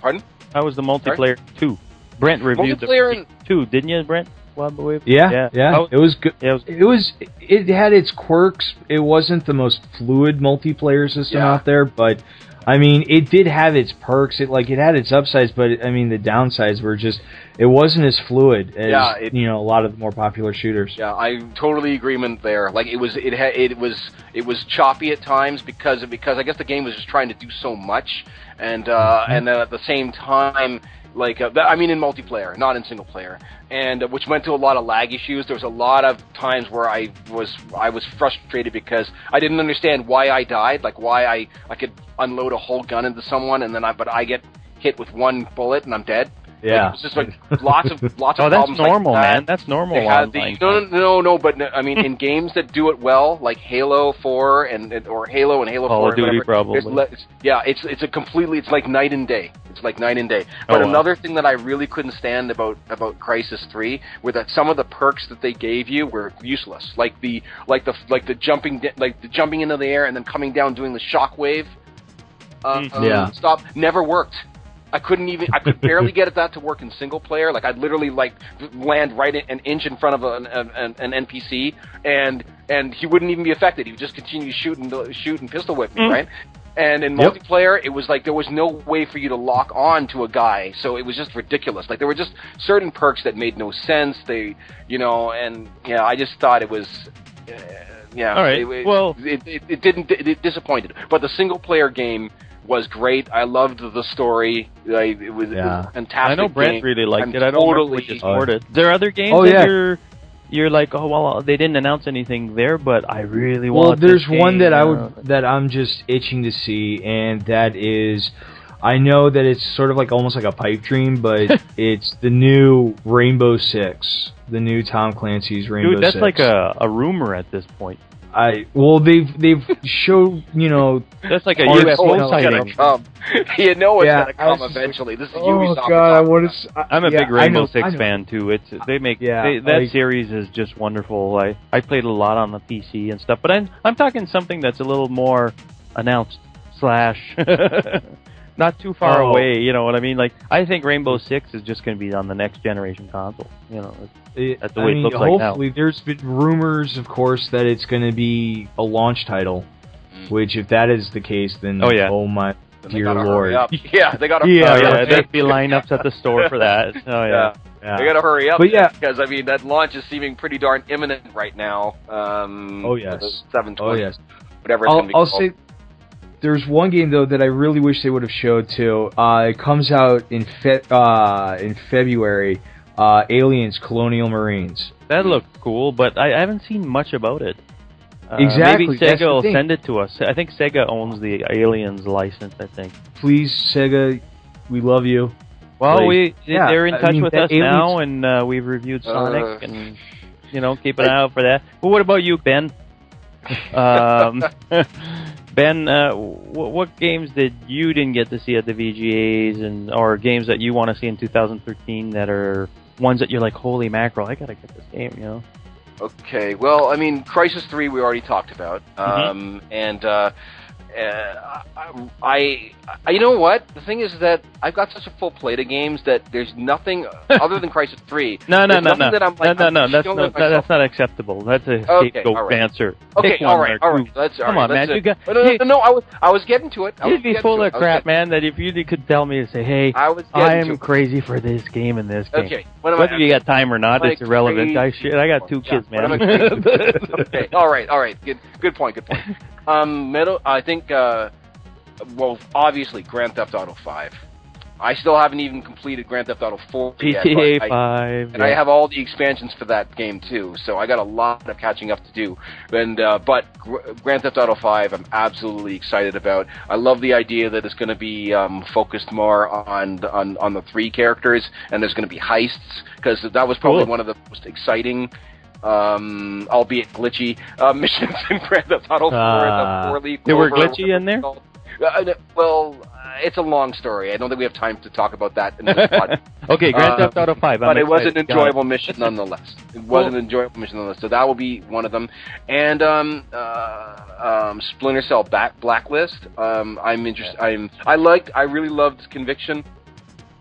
Pardon? how was the multiplayer two? Brent reviewed Multiplayer in- the two, didn't you, Brent? Wild Boy? Yeah, yeah. yeah, How- it was good. yeah, it was- It was. It had its quirks. It wasn't the most fluid multiplayer system Yeah. out there, but I mean, it did have its perks. It like it had its upsides, but I mean, the downsides were just it wasn't as fluid as Yeah, it- you know a lot of the more popular shooters. Yeah, I totally agreement there. Like it was, it had, it was, it was choppy at times because because I guess the game was just trying to do so much, and uh, and then at the same time, like uh, that- I mean in multiplayer, not in single player, and uh, which went to a lot of lag issues. There was a lot of times where I was I was frustrated because I didn't understand why I died, like why I I could unload a whole gun into someone and then I but I get hit with one bullet and I'm dead. Like, Yeah. was just like lots of lots [LAUGHS] of Oh, that's problems like normal, that. man. That's normal. The, no, no, no, no, but no, I mean, in [LAUGHS] games that do it well, like Halo Four and or Halo and Halo Call Four, of Duty, whatever, probably. it's- yeah, it's it's a completely, it's like night and day. It's like night and day. But Oh, wow. another thing that I really couldn't stand about about Crysis Three were that some of the perks that they gave you were useless, like the like the like the jumping like the jumping into the air and then coming down doing the shockwave. Uh, Mhm. um, Yeah. Stop. Never worked. I couldn't even. I could barely get that to work in single player. Like I'd literally like land right in, an inch in front of an, an, an NPC, and and he wouldn't even be affected. He would just continue shooting, shoot and pistol whip me, Mm. right? And in Yep. multiplayer, it was like there was no way for you to lock on to a guy, so it was just ridiculous. Like there were just certain perks that made no sense. They, you know, and yeah, I just thought it was. Uh, yeah. All right. It, it- Well- it, it, it didn't. It disappointed. But the single player game was great. I loved the story. Like, it was, it Yeah. was a fantastic. I know Brent game. really liked I'm it. I don't totally- totally support it. There are other games Oh, that yeah. you're you're like, oh well, they didn't announce anything there, but I really Well, want. there's this one that I would that I'm just itching to see, and that is, I know that it's sort of like almost like a pipe dream, but [LAUGHS] it's the new Rainbow Six, the new Tom Clancy's Rainbow Dude, that's Six. like a, a rumor at this point. I well, they've they've showed you know. That's like a Or it's UFO gonna It's gonna sighting. come. [LAUGHS] you know it's Yeah, gonna come was just eventually. This is Oh Ubisoft. God, uh, I want to. I, am a big Rainbow Six fan too. It's they make Yeah, they, that like- series is just wonderful. I I played a lot on the PC and stuff, but I'm I'm talking something that's a little more announced slash [LAUGHS] not too far Oh. away. You know what I mean? Like I think Rainbow Six is just going to be on the next generation console. You know, it's- It, That's the I way it mean, looks like now. hopefully, there's been rumors, of course, that it's going to be a launch title. Mm. Which, if that is the case, then Oh, yeah. oh my Then dear gotta lord, hurry up. [LAUGHS] Yeah, they got to. Yeah, oh yeah, right. there'd be lineups at the store for that. [LAUGHS] Oh yeah. Yeah. Yeah. They gotta hurry up. But yeah. because I mean that launch is seeming pretty darn imminent right now. Um, Oh, yes. seven Oh twenty. yes. whatever it's I'll, gonna be I'll called. say there's one game though that I really wish they would have showed too. Uh, it comes out in fe- uh, in February. Uh, Aliens: Colonial Marines. That looked cool, but I, I haven't seen much about it. Uh, Exactly, Maybe Sega will thing. send it to us. I think Sega owns the Aliens license. I think. Please, Sega, we love you. Well, Like, we yeah, they're in I touch mean, with that us now, and uh, we've reviewed Sonic, Uh, and you know, keep an eye out for that. But what about you, Ben? [LAUGHS] um, [LAUGHS] ben, uh, w- what games did you didn't get to see at the VGAs, and or games that you want to see in 2013 that are ones that you're like, holy mackerel, I gotta get this game, you know? Okay, well, I mean, Crysis Three we already talked about, Mm-hmm. um, and uh, uh, I, I, you know what? The thing is that I've got such a full plate of games that there's nothing [LAUGHS] other than Crysis Three. No, no, no, no, that I'm like, no, no, no. That's myself. that's not acceptable. That's a scapegoat right. answer. Okay, Pick all right, all right. Let's all Come right, on, man. let's, You got, no, no, hey, no, no, I was, I was getting to it. I you'd be full of it. Crap, man. That if you could tell me to say, hey, I was I am it. crazy for this game and this game. Okay, what am I? Whether you got time or not, it's irrelevant. I shit, I got two kids, what am I man. [LAUGHS] okay, all right, all right. Good, good point. Good point. Um, Metal. I think. Uh, well, obviously, Grand Theft Auto Five. I still haven't even completed Grand Theft Auto Four yet. GTA I- Five. and I have all the expansions for that game too, so I got a lot of catching up to do. And uh, but Gr- Grand Theft Auto Five, I'm absolutely excited about. I love the idea that it's going to be um, focused more on the, on on the three characters, and there's going to be heists because that was probably Cool. one of the most exciting. Um, albeit glitchy uh, [LAUGHS] missions in Grand Theft Auto 4. Ah. the four-leaf They were glitchy in there? called. Uh, well, uh, it's a long story. I don't think we have time to talk about that in this [LAUGHS] podcast. okay, Grand Uh, Theft Auto Five. but I'm it was an enjoyable mission nonetheless. It [LAUGHS] was an enjoyable mission nonetheless. So that will be one of them. And um, uh, um, Splinter Cell back Blacklist. Um, I'm interested. I'm I liked. I really loved Conviction.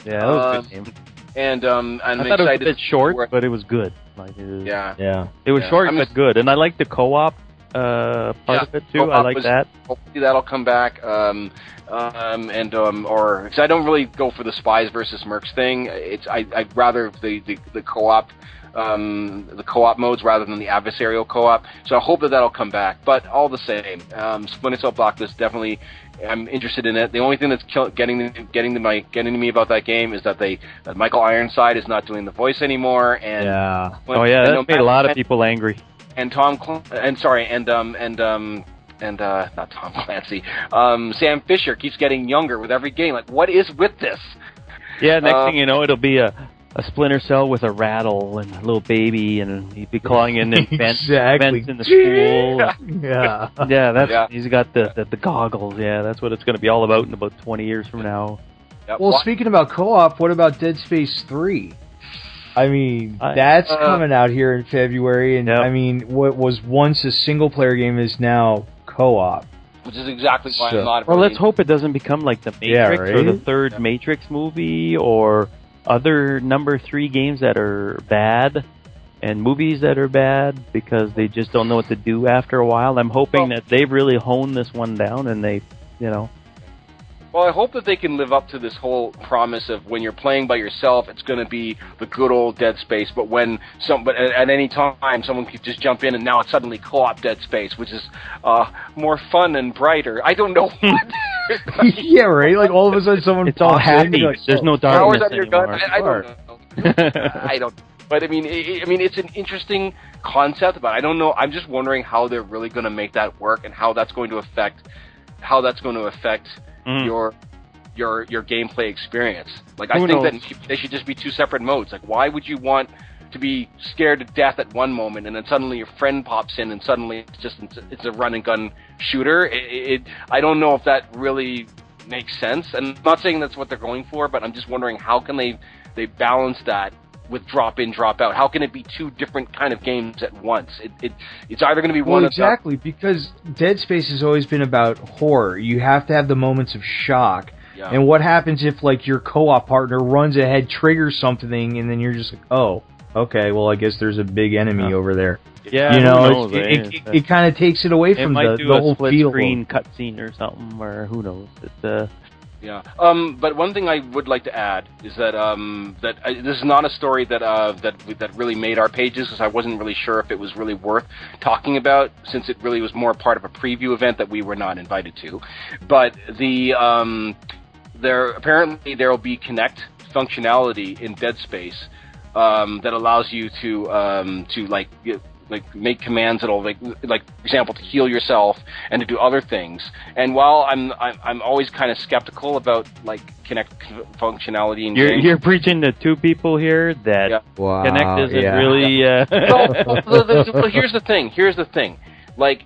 Yeah, that was a um, good game. And um, I'm I thought it was a excited. bit short, but it was good. Like it was, yeah. Yeah. it was Yeah. short I'm but good, and I like the co-op uh, part Yeah, of it too. I like was- that. Hopefully that'll come back. Um, um, and um, or because I don't really go for the spies versus mercs thing. It's I I'd rather the the, the co-op. Um, the co-op modes rather than the adversarial co-op, so I hope that that'll come back. But all the same, um, Splinter Cell Blacklist definitely, I'm interested in it. The only thing that's kill, getting the, getting to my getting to me about that game is that they that Michael Ironside is not doing the voice anymore, and Yeah. Oh yeah, that no made a lot of people angry. and Tom Cl- and sorry and um and um and uh not Tom [LAUGHS] Clancy um Sam Fisher keeps getting younger with every game like what is with this Yeah, next Uh, thing you know, it'll be a a Splinter Cell with a rattle and a little baby, and he'd be calling in and [LAUGHS] vents, Exactly. vents in the school. [LAUGHS] Yeah. yeah, that's Yeah. he's got the, the the goggles. Yeah, that's what it's going to be all about in about 20 years from now. Yeah, Well, wha- speaking about co-op, what about Dead Space Three? I mean, I- that's Uh, coming out here in February, and Yep. I mean, what was once a single-player game is now co-op. which is exactly why So- I'm not Well, let's hope it doesn't become like the Yeah, Matrix or the third Yeah. Matrix movie or other number three games that are bad and movies that are bad because they just don't know what to do after a while. I'm hoping Well- that they've really honed this one down and they, you know, Well, I hope that they can live up to this whole promise of when you're playing by yourself, it's going to be the good old Dead Space. But when some, but at, at any time, someone could just jump in, and now it's suddenly co-op Dead Space, which is uh, more fun and brighter. I don't know. [LAUGHS] yeah, right. Like all of a sudden, someone it's all happy. you're like, There's oh, no Powers darkness under your gun. anymore. I, I don't know. I don't. But I mean, i I mean, it's an interesting concept, but I don't know. I'm just wondering how they're really going to make that work, and how that's going to affect how that's going to affect Mm. your your your gameplay experience. Like, Who I think knows? that they should just be two separate modes. Like, why would you want to be scared to death at one moment, and then suddenly your friend pops in, and suddenly it's just it's a run and gun shooter? It, it I don't know if that really makes sense. And I'm not saying that's what they're going for, but I'm just wondering how can they they balance that with drop in, drop out? How can it be two different kind of games at once? It, it it's either going to be Well, one exactly, because Dead Space has always been about horror. You have to have the moments of shock. Yeah. And what happens if like your co-op partner runs ahead, triggers something, and then you're just like, oh, okay, well I guess there's a big enemy Yeah. over there. Yeah, you know, knows, it's- eh? it, it, it, kind of takes it away It from might the, do the a whole split feel. screen cutscene or something, or who knows. It's uh, Yeah. Um, but one thing I would like to add is that um, that I, this is not a story that uh, that that really made our pages because I wasn't really sure if it was really worth talking about since it really was more part of a preview event that we were not invited to. But the um, there apparently there will be Kinect functionality in Dead Space um, that allows you to um, to like like make commands that'll like like for example to heal yourself and to do other things. And while I'm I'm, I'm always kind of skeptical about like Kinect functionality in You're games, you're preaching to two people here that Yeah. Wow. Kinect isn't yeah. really. Uh, well, [LAUGHS] well, the- the- well, here's the thing. Here's the thing. Like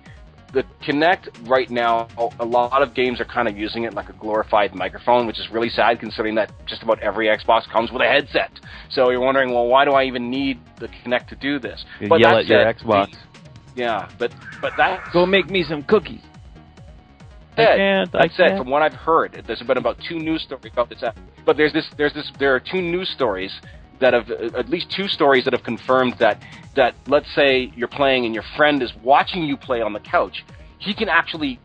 the Kinect right now, a lot of games are kind of using it like a glorified microphone, which is really sad considering that just about every Xbox comes with a headset. So you're wondering, well, why do I even need the Kinect to do this? You But yell at your said, Xbox. the- yeah, but but that Go make me some cookies. I said, can't. I that said, can't. from what I've heard, there's been about two news stories about this. app. But there's this, there's this, there are two news stories that have, at least two stories that have confirmed that, that let's say you're playing and your friend is watching you play on the couch, he can actually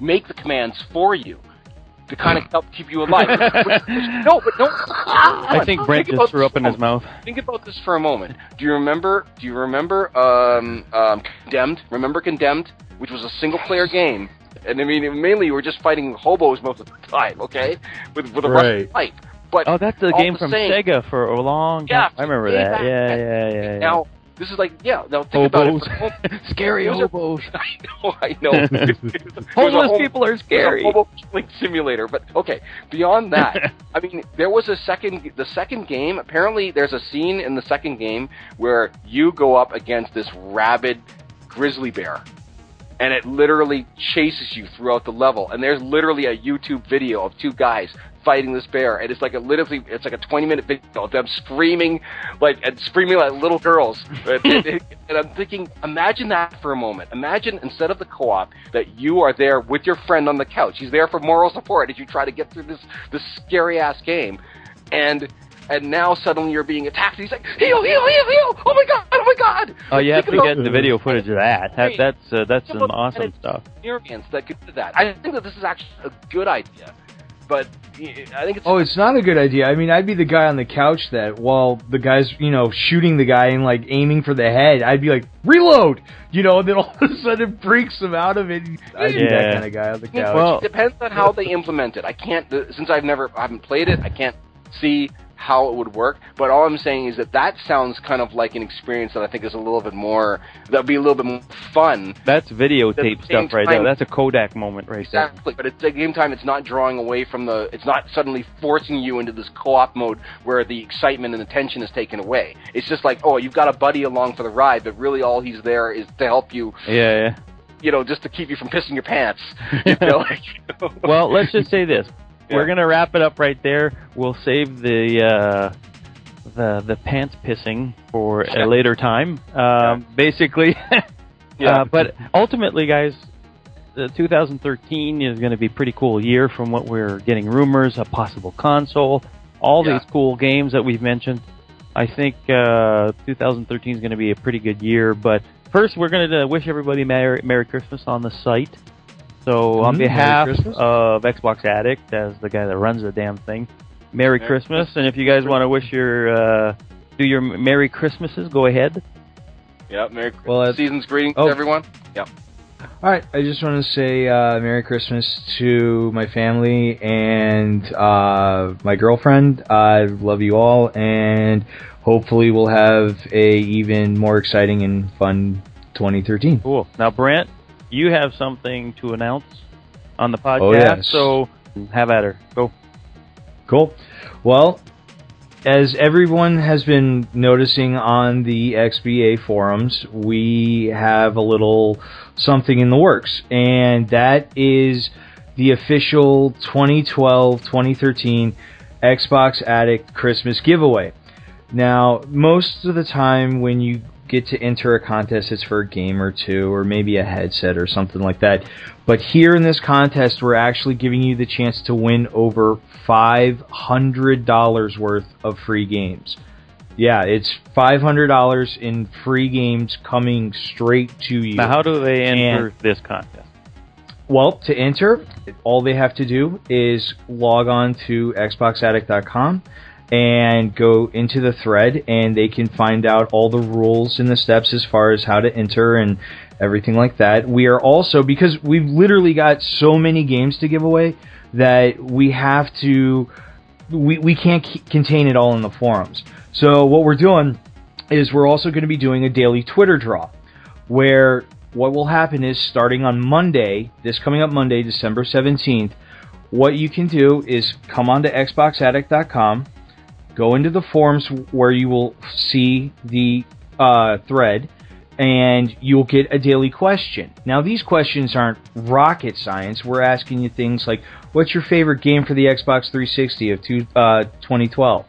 make the commands for you to kind of help keep you alive. [LAUGHS] no, but no. I think Brent about just threw this up in his mouth. Think about this for a moment. Do you remember? Do you remember um, um, Condemned? Remember Condemned, which was a single-player game, and I mean mainly you were just fighting hobos most of the time, okay, with with a Right. Russian pipe. But Oh, that's a game from same- Sega for a long time. Yeah, I remember that. back Yeah, yeah, yeah, yeah. now this is like yeah. Now think about it. For a moment. [LAUGHS] scary hobos. [LAUGHS] I know, I know. [LAUGHS] Homeless home- people are it was a scary. hobo killing simulator. But okay, beyond that, I mean, there was a second. The second game. Apparently, there's a scene in the second game where you go up against this rabid grizzly bear, and it literally chases you throughout the level. And there's literally a YouTube video of two guys fighting this bear, and it's like a literally, it's like a 20 minute video of them screaming, like and screaming like little girls. [LAUGHS] and, and- and I'm thinking, imagine that for a moment. Imagine instead of the co-op that you are there with your friend on the couch. He's there for moral support as you try to get through this this scary ass game, and. And now suddenly you're being attacked. He's like, heal, heal, heal, heal! Oh my god! Oh my god! Oh, you have Think to get the video footage of that. that that's uh, that's some awesome stuff. experience that could do that. I think that this is actually a good idea, but I think it's Oh, it's not a good idea. I mean, I'd be the guy on the couch that while the guy's, you know, shooting the guy and like aiming for the head, I'd be like, reload! [LAUGHS] You know, and then all of a sudden it [LAUGHS] freaks him out of it. I'd be that kind of guy on the couch. Well- it depends on how they implement it. I can't since I've never I haven't played it. I can't see how it would work. But all I'm saying is that that sounds kind of like an experience that I think is a little bit more that'd be a little bit more fun. That's videotape stuff right there. That's a Kodak moment right there. Exactly, but at the same time, it's not drawing away from the. It's not suddenly forcing you into this co-op mode where the excitement and the tension is taken away. It's just like, oh, you've got a buddy along for the ride, but really all he's there is to help you. Yeah, yeah. You know, just to keep you from pissing your pants. [LAUGHS] You know, like, you know. Well, let's just say this. Yeah. We're gonna wrap it up right there. We'll save the uh, the the pants pissing for a later time. Um, Basically, [LAUGHS] Yeah. uh, but ultimately, guys, the 2013 is going to be a pretty cool year from what we're getting rumors, a possible console, all Yeah. these cool games that we've mentioned. I think uh, 2013 is going to be a pretty good year. But first, we're going to wish everybody Merry, Merry Christmas on the site. So, on Mhm, Merry behalf of Xbox Addict, as the guy that runs the damn thing, Merry, Merry Christmas. Christmas. And if you guys want to wish your uh, do your Merry Christmases, go ahead. yeah, Merry Well, uh, season's greetings oh. to everyone. Yeah. All right, I just want to say uh, Merry Christmas to my family and uh, my girlfriend. I love you all, and hopefully we'll have a even more exciting and fun 2013. Cool. Now, Brent, you have something to announce on the oh, podcast. Oh, yes. So have at her. Go. Cool. Well, as everyone has been noticing on the XBA forums, we have a little something in the works, and that is the official 2012-2013 Xbox Addict Christmas giveaway. Now, most of the time when you get to enter a contest, it's for a game or two, or maybe a headset or something like that. But here in this contest, we're actually giving you the chance to win over $500 worth of free games. Yeah, it's $500 in free games coming straight to you. Now, how do they enter And- this contest? Well, to enter, all they have to do is log on to xboxaddict.com and go into the thread and they can find out all the rules and the steps as far as how to enter and everything like that. We are also because we've literally got so many games to give away that we have to we, we can't contain it all in the forums. So what we're doing is we're also going to be doing a daily Twitter draw where what will happen is starting on Monday, this coming up Monday, December 17th, what you can do is come onto xboxaddict.com, go into the forums where you will see the uh, thread, and you'll get a daily question. Now, these questions aren't rocket science. We're asking you things like, what's your favorite game for the Xbox 360 of uh, 2012?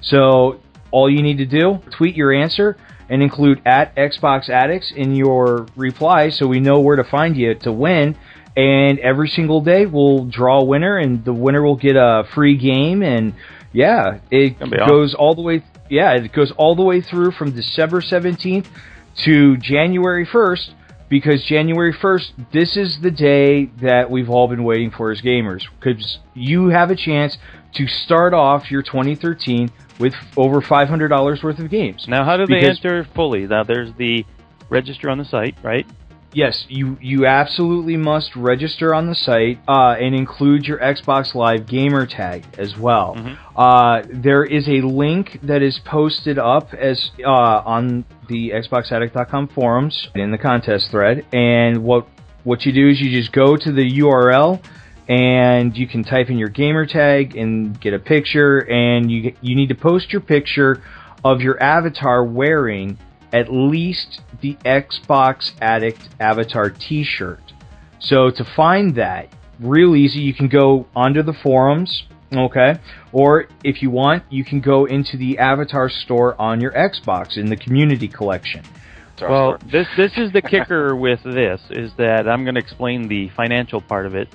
So, all you need to do, tweet your answer and include at Xbox Addicts in your reply so we know where to find you to win. And every single day we'll draw a winner, and the winner will get a free game. And yeah, it goes all the way. Yeah, it goes all the way through from December 17th to January 1st because January 1st, this is the day that we've all been waiting for as gamers. Because you have a chance to start off your 2013 with over $500 worth of games. Now, how do they enter fully? Now, there's the register on the site, right? Yes, you you absolutely must register on the site uh, and include your Xbox Live gamer tag as well. Mm-hmm. Uh, there is a link that is posted up as uh, on the XboxAddict.com forums in the contest thread, and what what you do is you just go to the URL and you can type in your gamer tag and get a picture, and you you need to post your picture of your avatar wearing at least the Xbox Addict avatar T-shirt. So to find that, real easy, you can go onto the forums, okay, or if you want, you can go into the avatar store on your Xbox in the community collection. Well, this this is the kicker [LAUGHS] with this is that I'm going to explain the financial part of it.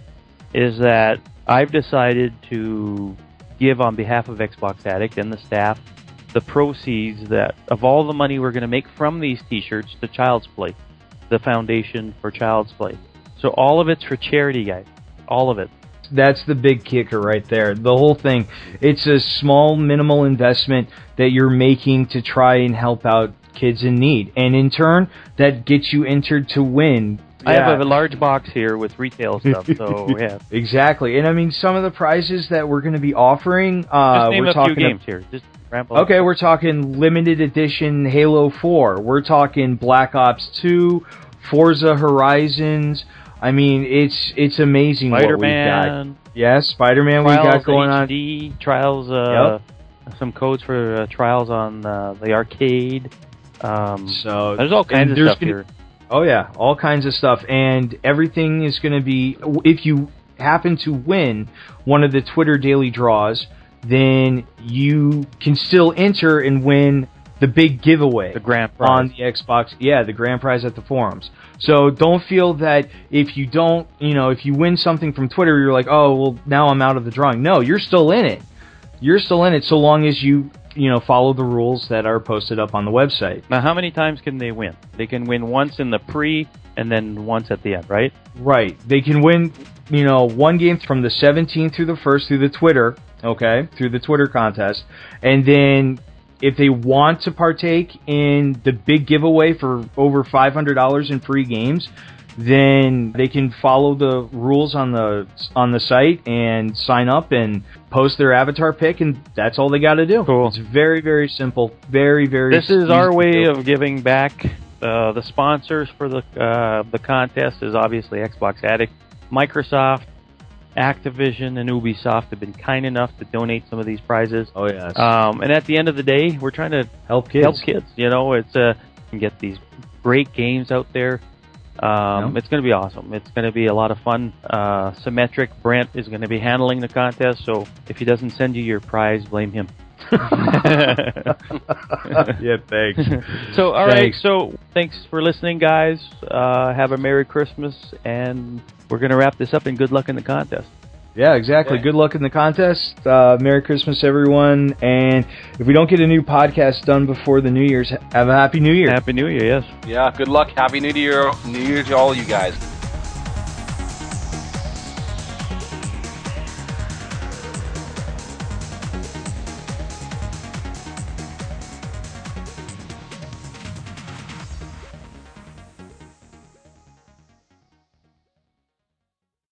Is that I've decided to give on behalf of Xbox Addict and the staff the proceeds that of all the money we're going to make from these T-shirts to Child's Play, the foundation for Child's Play. So all of it's for charity, guys. All of it. That's the big kicker right there. The whole thing. It's a small, minimal investment that you're making to try and help out kids in need, and in turn, that gets you entered to win I have a large box here with retail stuff, so [LAUGHS] yeah. exactly, and I mean some of the prizes that we're going to be offering. Uh, Just name we're a talking few games here. Just Okay, we're talking limited edition Halo 4. We're talking Black Ops 2, Forza Horizons. I mean, it's it's amazing Spider-Man. what we've got. Yes, Spider-Man we got going HD, on. Trials, uh, yep. some codes for uh, Trials on uh, the arcade. Um, so there's all kinds of stuff gonna, here. Oh yeah, all kinds of stuff, and everything is going to be. If you happen to win one of the Twitter daily draws, then you can still enter and win the big giveaway the grand prize. on the Xbox. Yeah, the grand prize at the forums. So don't feel that if you don't, you know, if you win something from Twitter, you're like, oh, well, now I'm out of the drawing. No, you're still in it. You're still in it so long as you, you know, follow the rules that are posted up on the website. Now, how many times can they win? They can win once in the pre and then once at the end, right? Right. They can win, you know, one game from the 17th through the 1st through the Twitter okay, through the Twitter contest. And then if they want to partake in the big giveaway for over $500 in free games, then they can follow the rules on the on the site and sign up and post their avatar pic and that's all they got to do. Cool. It's very very simple, very very This is our way of giving back. Uh, the sponsors for the uh, the contest is obviously Xbox Addict, Microsoft, Activision and Ubisoft have been kind enough to donate some of these prizes. Oh yes. Um, and at the end of the day, we're trying to help kids. Help kids. You know, it's uh, get these great games out there. Um, It's going to be awesome. It's going to be a lot of fun. Uh, Symmetric Brent is going to be handling the contest, so if he doesn't send you your prize, blame him. [LAUGHS] yeah, thanks. [LAUGHS] so, all thanks. right. So, thanks for listening, guys. Uh, have a Merry Christmas, and we're going to wrap this up. And good luck in the contest. Yeah, exactly. Yeah. Good luck in the contest. Uh, Merry Christmas, everyone. And if we don't get a new podcast done before the New Year's, have a Happy New Year. Happy New Year, yes. Yeah, good luck. Happy New Year. New Year to all you guys.